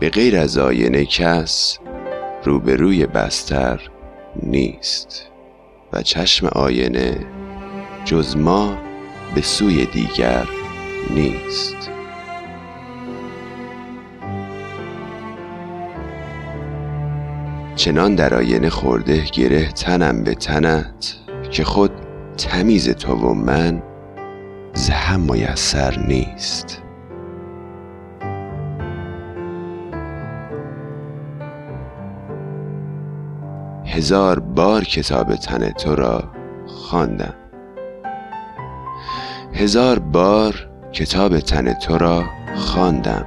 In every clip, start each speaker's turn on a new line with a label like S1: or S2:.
S1: به غیر از آینه کس روبروی بستر نیست. و چشم آینه جز ما به سوی دیگر نیست. چنان در آینه خورده گره تنم به تنت که خود تمیز تو و من زهم میسر نیست. هزار بار کتاب تن تو را خواندم. هزار بار کتاب تن تو را خواندم.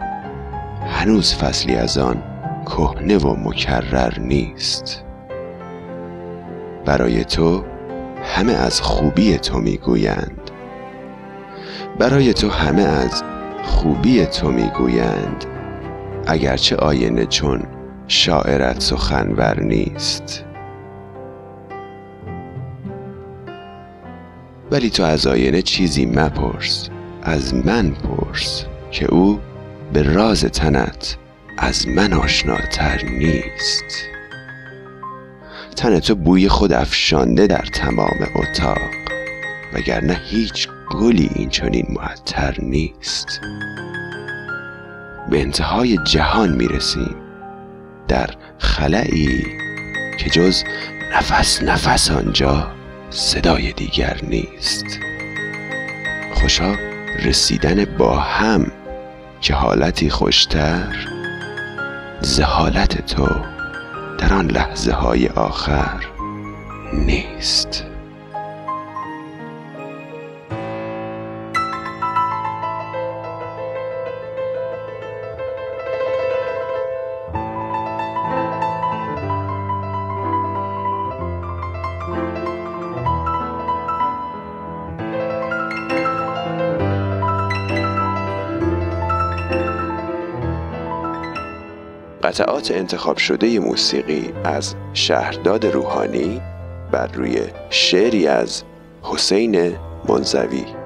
S1: هنوز فصلی از آن کهنه و مکرر نیست. برای تو همه از خوبی تو می‌گویند. برای تو همه از خوبی تو می‌گویند. اگرچه آینه چون شاعرت سخنور نیست. ولی تو از آینه چیزی مپرس. از من پرس که او به راز تنت از من آشناتر نیست. تن تو بوی خود افشانده در تمام اتاق وگرنه هیچ گلی این چنین معطر نیست. به انتهای جهان می‌رسیم. در خلعی که جز نفس نفس آنجا صدای دیگر نیست. خوشا رسیدن با هم که حالتی خوشتر زهالت تو در آن لحظه های آخر نیست. قطعات انتخاب شده موسیقی از شهرداد روحانی بر روی شعری از حسین منزوی.